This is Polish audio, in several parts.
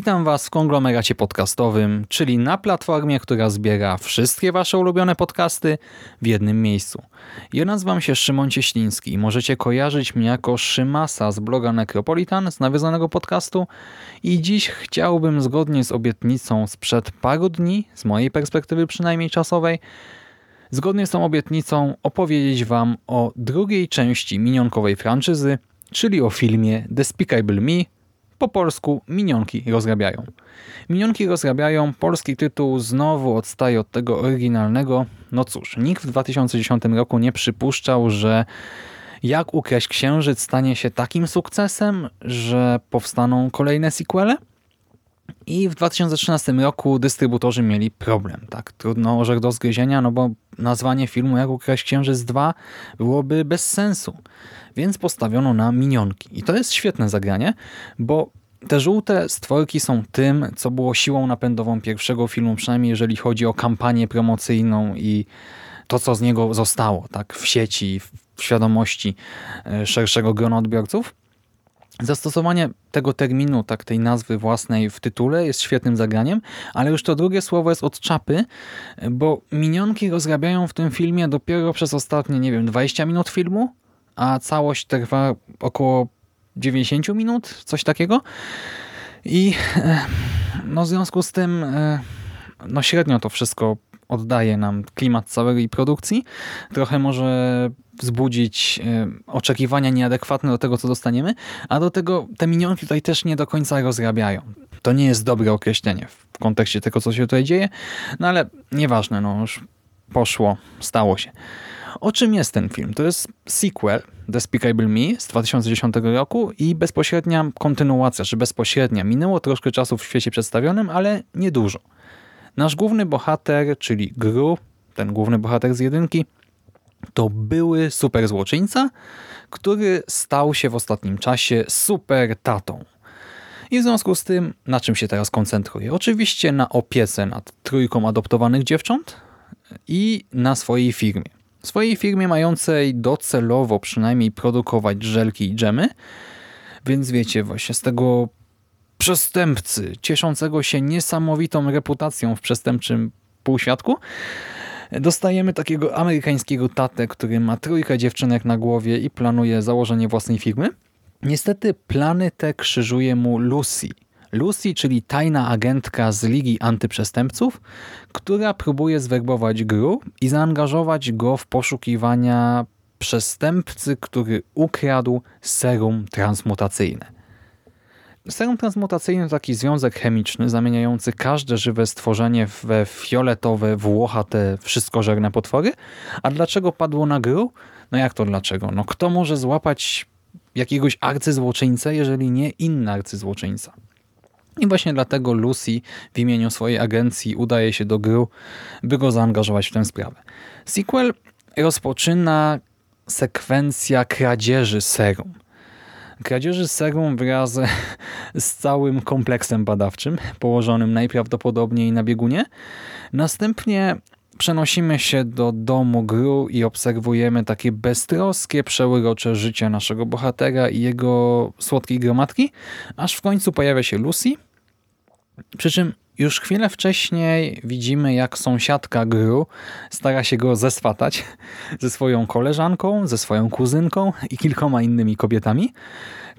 Witam Was w konglomeracie podcastowym, czyli na platformie, która zbiera wszystkie Wasze ulubione podcasty w jednym miejscu. Ja nazywam się Szymon Cieśliński i możecie kojarzyć mnie jako Szymasa z bloga Necropolitan, z nawiązanego podcastu i dziś chciałbym zgodnie z obietnicą sprzed paru dni, z mojej perspektywy przynajmniej czasowej, zgodnie z tą obietnicą opowiedzieć Wam o drugiej części minionkowej franczyzy, czyli o filmie Despicable Me, po polsku Minionki rozrabiają. Minionki rozrabiają, polski tytuł znowu odstaje od tego oryginalnego. No cóż, nikt w 2010 roku nie przypuszczał, że jak ukraść księżyc stanie się takim sukcesem, że powstaną kolejne sequele. I w 2013 roku dystrybutorzy mieli problem. Tak, trudno orzech do zgryzienia, no bo nazwanie filmu Jak ukraść księżyc 2 byłoby bez sensu. Więc postawiono na minionki. I to jest świetne zagranie, bo te żółte stworki są tym, co było siłą napędową pierwszego filmu, przynajmniej jeżeli chodzi o kampanię promocyjną i to, co z niego zostało tak w sieci, w świadomości e, szerszego grona odbiorców. Zastosowanie tego terminu, tak tej nazwy własnej w tytule jest świetnym zagraniem, ale już to drugie słowo jest od czapy, bo minionki rozrabiają w tym filmie dopiero przez ostatnie, nie wiem, 20 minut filmu, a całość trwa około 90 minut, coś takiego. I e, no w związku z tym e, no średnio to wszystko oddaje nam klimat całej produkcji. Trochę może wzbudzić e, oczekiwania nieadekwatne do tego, co dostaniemy, a do tego te minionki tutaj też nie do końca rozrabiają. To nie jest dobre określenie w kontekście tego, co się tutaj dzieje, no ale nieważne, no już poszło, stało się. O czym jest ten film? To jest sequel Despicable Me z 2010 roku i bezpośrednia kontynuacja, czy bezpośrednia. Minęło troszkę czasu w świecie przedstawionym, ale niedużo. Nasz główny bohater, czyli Gru, ten główny bohater z jedynki, to były super złoczyńca, który stał się w ostatnim czasie super tatą. I w związku z tym, na czym się teraz koncentruje? Oczywiście na opiece nad trójką adoptowanych dziewcząt i na swojej firmie swojej firmie mającej docelowo przynajmniej produkować żelki i dżemy. Więc wiecie, właśnie z tego przestępcy, cieszącego się niesamowitą reputacją w przestępczym półświadku, dostajemy takiego amerykańskiego tatę, który ma trójkę dziewczynek na głowie i planuje założenie własnej firmy. Niestety plany te krzyżuje mu Lucy – Lucy, czyli tajna agentka z Ligi Antyprzestępców, która próbuje zwerbować Gru i zaangażować go w poszukiwania przestępcy, który ukradł serum transmutacyjne. Serum transmutacyjne to taki związek chemiczny zamieniający każde żywe stworzenie we fioletowe, włochate, wszystkożerne potwory. A dlaczego padło na Gru? No jak to dlaczego? No kto może złapać jakiegoś arcyzłoczyńcę, jeżeli nie inny arcyzłoczyńca? I właśnie dlatego Lucy w imieniu swojej agencji udaje się do Gru, by go zaangażować w tę sprawę. Sequel rozpoczyna sekwencja kradzieży serum. Kradzieży serum wraz z całym kompleksem badawczym, położonym najprawdopodobniej na biegunie. Następnie Przenosimy się do domu Gru i obserwujemy takie beztroskie, przełyrocze życie naszego bohatera i jego słodkiej gromadki, aż w końcu pojawia się Lucy. Przy czym już chwilę wcześniej widzimy, jak sąsiadka Gru stara się go zeswatać ze swoją koleżanką, ze swoją kuzynką i kilkoma innymi kobietami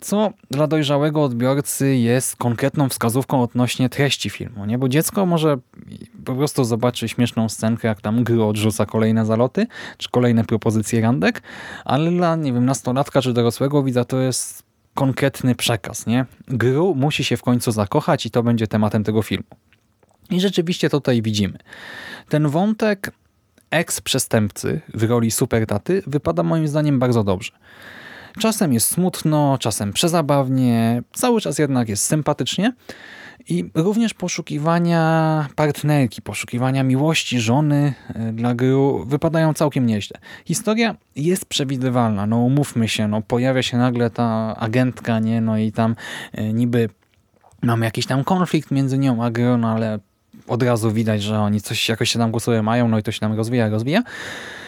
co dla dojrzałego odbiorcy jest konkretną wskazówką odnośnie treści filmu, nie? Bo dziecko może po prostu zobaczy śmieszną scenkę, jak tam Gru odrzuca kolejne zaloty, czy kolejne propozycje randek, ale dla, nie wiem, nastolatka czy dorosłego widza to jest konkretny przekaz, nie? Gru musi się w końcu zakochać i to będzie tematem tego filmu. I rzeczywiście tutaj widzimy. Ten wątek eks-przestępcy w roli supertaty wypada moim zdaniem bardzo dobrze. Czasem jest smutno, czasem przezabawnie, cały czas jednak jest sympatycznie i również poszukiwania partnerki, poszukiwania miłości żony e, dla gry wypadają całkiem nieźle. Historia jest przewidywalna, no umówmy się, no pojawia się nagle ta agentka, nie, no i tam e, niby mamy jakiś tam konflikt między nią a grą, no ale od razu widać, że oni coś jakoś się tam głosuje mają, no i to się tam rozwija, rozwija.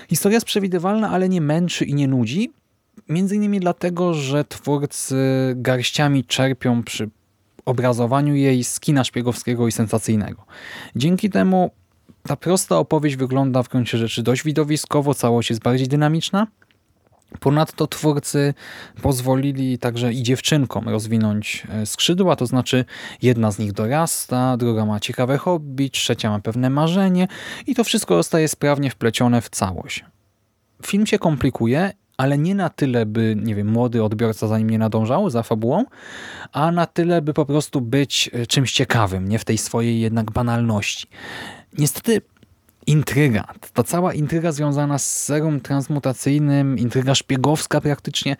Historia jest przewidywalna, ale nie męczy i nie nudzi. Między innymi dlatego, że twórcy garściami czerpią przy obrazowaniu jej z kina szpiegowskiego i sensacyjnego. Dzięki temu ta prosta opowieść wygląda w gruncie rzeczy dość widowiskowo, całość jest bardziej dynamiczna. Ponadto twórcy pozwolili także i dziewczynkom rozwinąć e, skrzydła, to znaczy jedna z nich dorasta, druga ma ciekawe hobby, trzecia ma pewne marzenie i to wszystko zostaje sprawnie wplecione w całość. Film się komplikuje ale nie na tyle, by, nie wiem, młody odbiorca za nim nie nadążał, za fabułą, a na tyle, by po prostu być e, czymś ciekawym, nie w tej swojej jednak banalności. Niestety intryga, ta cała intryga związana z serum transmutacyjnym, intryga szpiegowska praktycznie,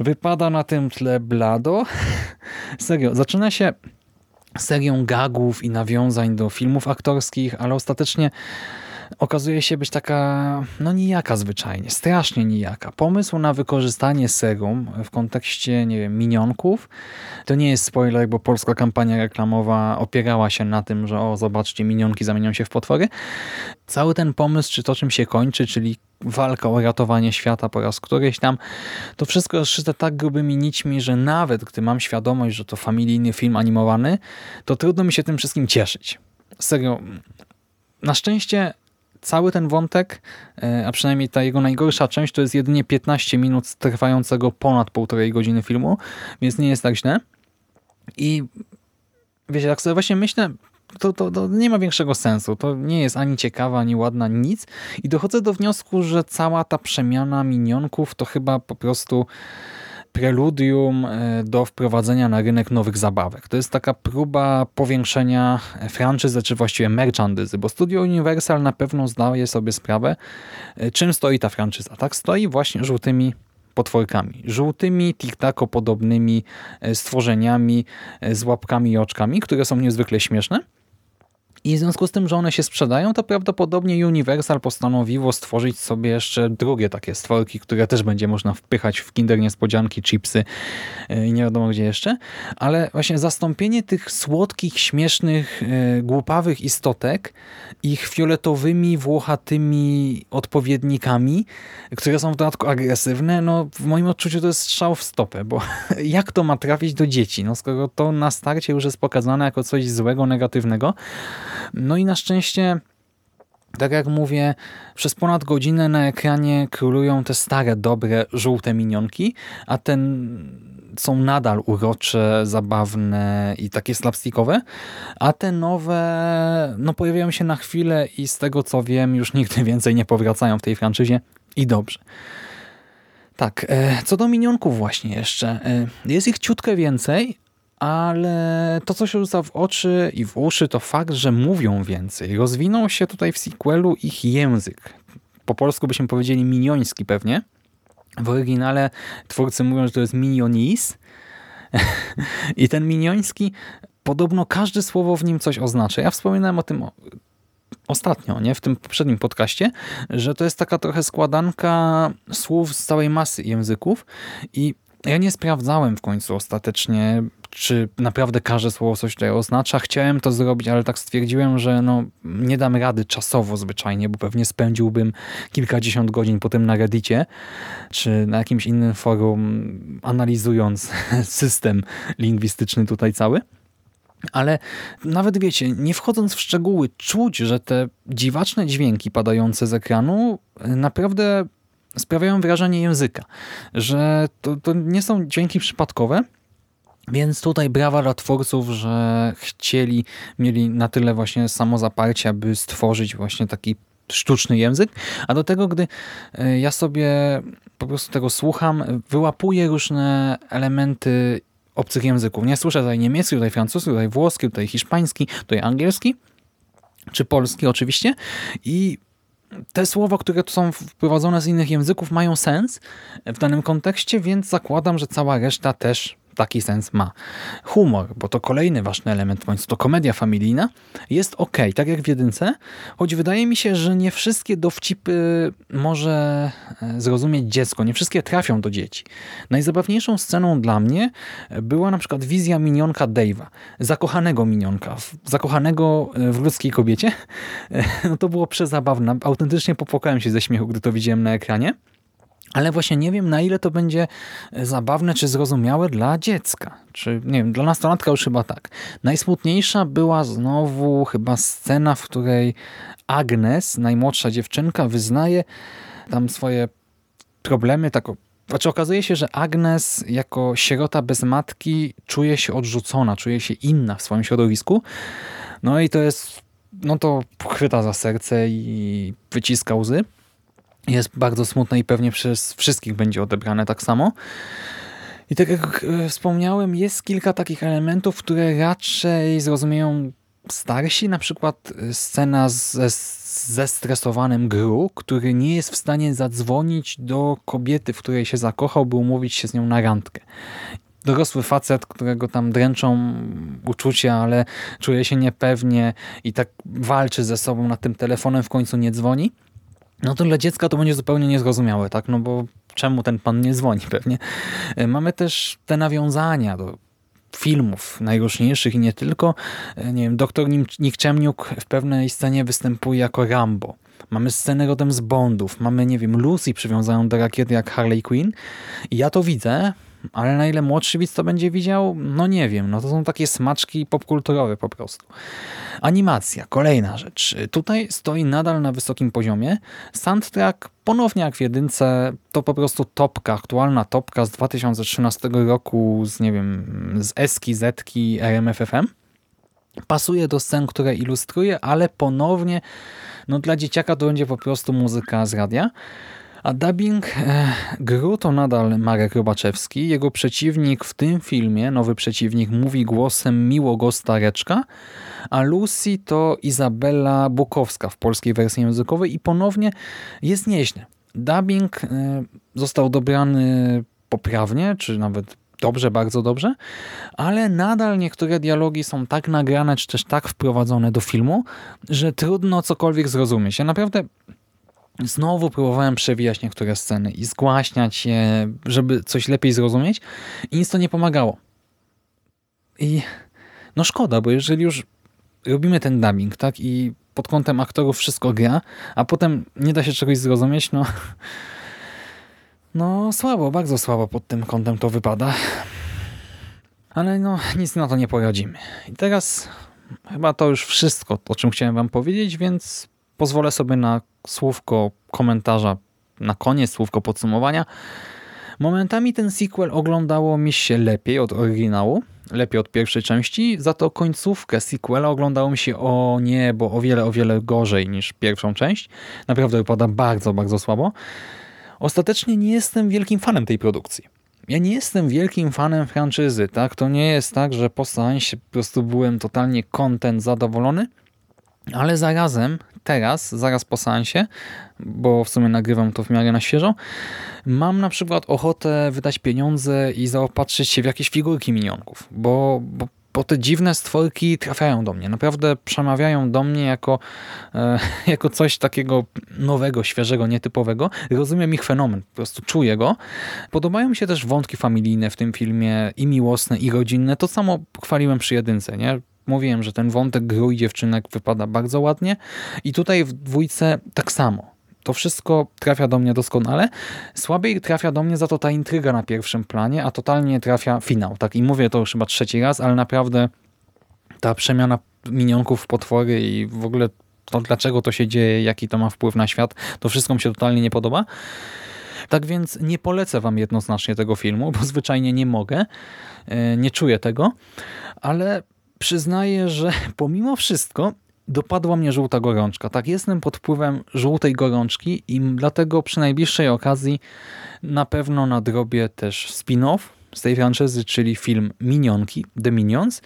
wypada na tym tle blado. Serio, zaczyna się serią gagów i nawiązań do filmów aktorskich, ale ostatecznie okazuje się być taka, no nijaka zwyczajnie, strasznie nijaka. Pomysł na wykorzystanie serum w kontekście, nie wiem, minionków, to nie jest spoiler, bo polska kampania reklamowa opierała się na tym, że o, zobaczcie, minionki zamienią się w potwory. Cały ten pomysł, czy to czym się kończy, czyli walka o ratowanie świata po raz któryś tam, to wszystko jest szyte tak grubymi nićmi, że nawet gdy mam świadomość, że to familijny film animowany, to trudno mi się tym wszystkim cieszyć. Serio, na szczęście cały ten wątek, e, a przynajmniej ta jego najgorsza część, to jest jedynie 15 minut trwającego ponad półtorej godziny filmu, więc nie jest tak źle. I wiecie, jak sobie właśnie myślę, to, to, to, nie ma większego sensu. To nie jest ani ciekawa, ani ładna, nic. I dochodzę do wniosku, że cała ta przemiana minionków to chyba po prostu preludium e, do wprowadzenia na rynek nowych zabawek. To jest taka próba powiększenia franczyzy, czy właściwie merchandyzy, bo Studio Universal na pewno zdaje sobie sprawę, e, czym stoi ta franczyza. Tak stoi właśnie żółtymi potworkami. Żółtymi, tiktako podobnymi e, stworzeniami z łapkami i oczkami, które są niezwykle śmieszne i w związku z tym, że one się sprzedają, to prawdopodobnie Universal postanowiło stworzyć sobie jeszcze drugie takie stworki, które też będzie można wpychać w Kinder Niespodzianki, chipsy e, i nie wiadomo gdzie jeszcze. Ale właśnie zastąpienie tych słodkich, śmiesznych, e, głupawych istotek ich fioletowymi, włochatymi odpowiednikami, które są w dodatku agresywne, no w moim odczuciu to jest strzał w stopę, bo jak to ma trafić do dzieci? No skoro to na starcie już jest pokazane jako coś złego, negatywnego, no i na szczęście tak jak mówię, przez ponad godzinę na ekranie królują te stare, dobre, żółte minionki, a ten są nadal urocze, zabawne i takie slapstickowe, a te nowe no pojawiają się na chwilę i z tego co wiem już nigdy więcej nie powracają w tej franczyzie i dobrze. Tak, e, co do minionków właśnie jeszcze. E, jest ich ciutkę więcej, ale to, co się rzuca w oczy i w uszy, to fakt, że mówią więcej. Rozwinął się tutaj w sequelu ich język. Po polsku byśmy powiedzieli minioński pewnie. W oryginale twórcy mówią, że to jest minionis. I ten minioński, podobno każde słowo w nim coś oznacza. Ja wspominałem o tym ostatnio, nie w tym poprzednim podcaście, że to jest taka trochę składanka słów z całej masy języków i ja nie sprawdzałem w końcu ostatecznie, czy naprawdę każde słowo coś tutaj oznacza. Chciałem to zrobić, ale tak stwierdziłem, że no, nie dam rady czasowo zwyczajnie, bo pewnie spędziłbym kilkadziesiąt godzin potem na Reddicie, czy na jakimś innym forum analizując system lingwistyczny tutaj cały. Ale nawet wiecie, nie wchodząc w szczegóły, czuć, że te dziwaczne dźwięki padające z ekranu naprawdę sprawiają wrażenie języka, że to, to nie są dźwięki przypadkowe, więc tutaj brawa dla twórców, że chcieli, mieli na tyle właśnie samozaparcia, by stworzyć właśnie taki sztuczny język, a do tego, gdy e, ja sobie po prostu tego słucham, wyłapuję różne elementy obcych języków. Nie słyszę tutaj niemiecki, tutaj francuski, tutaj włoski, tutaj hiszpański, tutaj angielski, czy polski oczywiście i te słowa, które tu są wprowadzone z innych języków mają sens w danym kontekście, więc zakładam, że cała reszta też taki sens ma. Humor, bo to kolejny ważny element końcu, to komedia familijna, jest ok, tak jak w jedynce, choć wydaje mi się, że nie wszystkie dowcipy może e, zrozumieć dziecko, nie wszystkie trafią do dzieci. Najzabawniejszą sceną dla mnie była na przykład wizja minionka Dave'a, zakochanego minionka, zakochanego e, w ludzkiej kobiecie. No to było przezabawne, autentycznie popłakałem się ze śmiechu, gdy to widziałem na ekranie. Ale właśnie nie wiem, na ile to będzie e, zabawne czy zrozumiałe dla dziecka. Czy, nie wiem, dla nastolatka już chyba tak. Najsmutniejsza była znowu chyba scena, w której Agnes, najmłodsza dziewczynka, wyznaje tam swoje problemy. Tak, znaczy okazuje się, że Agnes jako sierota bez matki czuje się odrzucona, czuje się inna w swoim środowisku. No i to jest, no to chwyta za serce i wyciska łzy jest bardzo smutne i pewnie przez wszystkich będzie odebrane tak samo. I tak jak e, wspomniałem, jest kilka takich elementów, które raczej zrozumieją starsi, na przykład e, scena ze zestresowanym Gru, który nie jest w stanie zadzwonić do kobiety, w której się zakochał, by umówić się z nią na randkę. Dorosły facet, którego tam dręczą uczucia, ale czuje się niepewnie i tak walczy ze sobą nad tym telefonem, w końcu nie dzwoni no to dla dziecka to będzie zupełnie niezrozumiałe, tak? No bo czemu ten pan nie dzwoni pewnie? E, mamy też te nawiązania do filmów najróżniejszych i nie tylko. E, nie wiem, doktor Nikczemniuk w pewnej scenie występuje jako Rambo. Mamy scenę rodem z Bondów. Mamy, nie wiem, Lucy przywiązaną do rakiety jak Harley Quinn. I ja to widzę, ale na ile młodszy widz to będzie widział, no nie wiem. No to są takie smaczki popkulturowe po prostu. Animacja, kolejna rzecz. Tutaj stoi nadal na wysokim poziomie. Soundtrack, ponownie jak w jedynce, to po prostu topka, aktualna topka z 2013 roku, z nie wiem, z Eski, Zetki, RMFFM. Pasuje do scen, które ilustruje, ale ponownie no dla dzieciaka to będzie po prostu muzyka z radia. A dubbing e, Gru to nadal Marek Robaczewski. Jego przeciwnik w tym filmie, nowy przeciwnik, mówi głosem miłego stareczka, a Lucy to Izabela Bukowska w polskiej wersji językowej i ponownie jest nieźle. Dubbing e, został dobrany poprawnie, czy nawet dobrze, bardzo dobrze, ale nadal niektóre dialogi są tak nagrane, czy też tak wprowadzone do filmu, że trudno cokolwiek zrozumieć. Ja naprawdę Znowu próbowałem przewijać niektóre sceny i zgłaśniać je, żeby coś lepiej zrozumieć i nic to nie pomagało. I no szkoda, bo jeżeli już robimy ten dubbing, tak, i pod kątem aktorów wszystko gra, a potem nie da się czegoś zrozumieć, no no słabo, bardzo słabo pod tym kątem to wypada. Ale no nic na to nie poradzimy. I teraz chyba to już wszystko, o czym chciałem wam powiedzieć, więc pozwolę sobie na słówko komentarza na koniec, słówko podsumowania. Momentami ten sequel oglądało mi się lepiej od oryginału, lepiej od pierwszej części, za to końcówkę sequela oglądało mi się o nie, bo o wiele, o wiele gorzej niż pierwszą część. Naprawdę wypada bardzo, bardzo słabo. Ostatecznie nie jestem wielkim fanem tej produkcji. Ja nie jestem wielkim fanem franczyzy, tak? To nie jest tak, że po seansie po prostu byłem totalnie content zadowolony, ale zarazem teraz, zaraz po seansie, bo w sumie nagrywam to w miarę na świeżo, mam na przykład ochotę wydać pieniądze i zaopatrzyć się w jakieś figurki minionków, bo, bo bo te dziwne stworki trafiają do mnie. Naprawdę przemawiają do mnie jako, e, jako coś takiego nowego, świeżego, nietypowego. Rozumiem ich fenomen, po prostu czuję go. Podobają mi się też wątki familijne w tym filmie, i miłosne, i rodzinne. To samo chwaliłem przy jedynce, nie? Mówiłem, że ten wątek gru i dziewczynek wypada bardzo ładnie i tutaj w dwójce tak samo. To wszystko trafia do mnie doskonale. Słabiej trafia do mnie za to ta intryga na pierwszym planie, a totalnie trafia finał. Tak i mówię to już chyba trzeci raz, ale naprawdę ta przemiana minionków w potwory i w ogóle to dlaczego to się dzieje, jaki to ma wpływ na świat, to wszystko mi się totalnie nie podoba. Tak więc nie polecę wam jednoznacznie tego filmu, bo zwyczajnie nie mogę, e, nie czuję tego, ale przyznaję, że pomimo wszystko dopadła mnie żółta gorączka. Tak, jestem pod wpływem żółtej gorączki i dlatego przy najbliższej okazji na pewno nadrobię też spin-off z tej franczyzy, czyli film Minionki, The Minions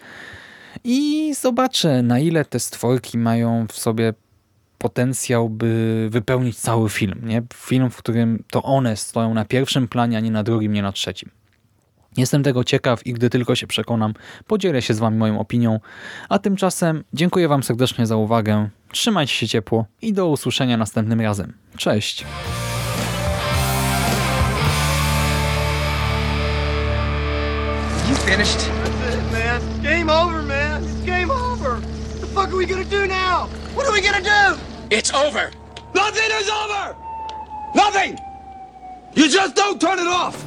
i zobaczę na ile te stworki mają w sobie potencjał, by wypełnić cały film. Nie? Film, w którym to one stoją na pierwszym planie, a nie na drugim, nie na trzecim. Jestem tego ciekaw i gdy tylko się przekonam, podzielę się z Wami moją opinią. A tymczasem dziękuję Wam serdecznie za uwagę. Trzymajcie się ciepło i do usłyszenia następnym razem. Cześć! You finished? That's it, man. It's game over, man. It's game over. What the fuck are we gonna do now? What are we gonna do? It's over. Nothing is over! Nothing! You just don't turn it off!